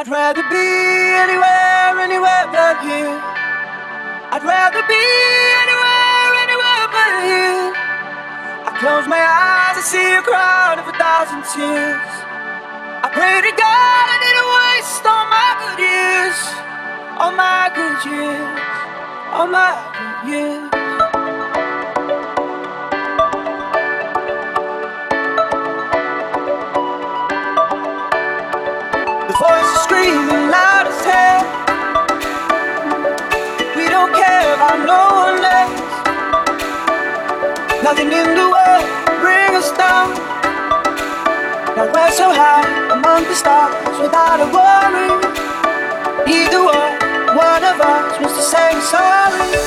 I'd rather be anywhere, anywhere but here. I'd rather be anywhere, anywhere but here. I close my eyes, I see a crowd of a thousand tears. I pray to God I didn't waste all my good years, all my good years, all my good years. The voice is screaming loud as hell. We don't care about no one else. Nothing in the world bring us down. Now we're so high among the stars without a worry. Either one, one of us wants to say song.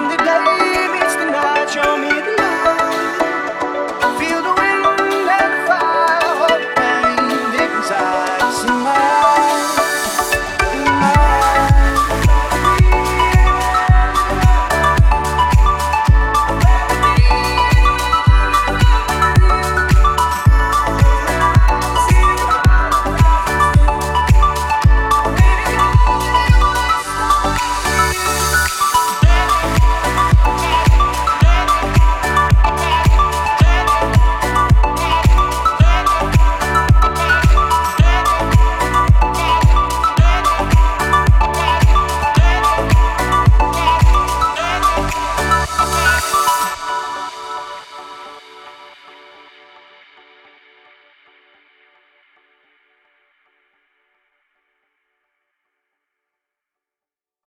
and the devil.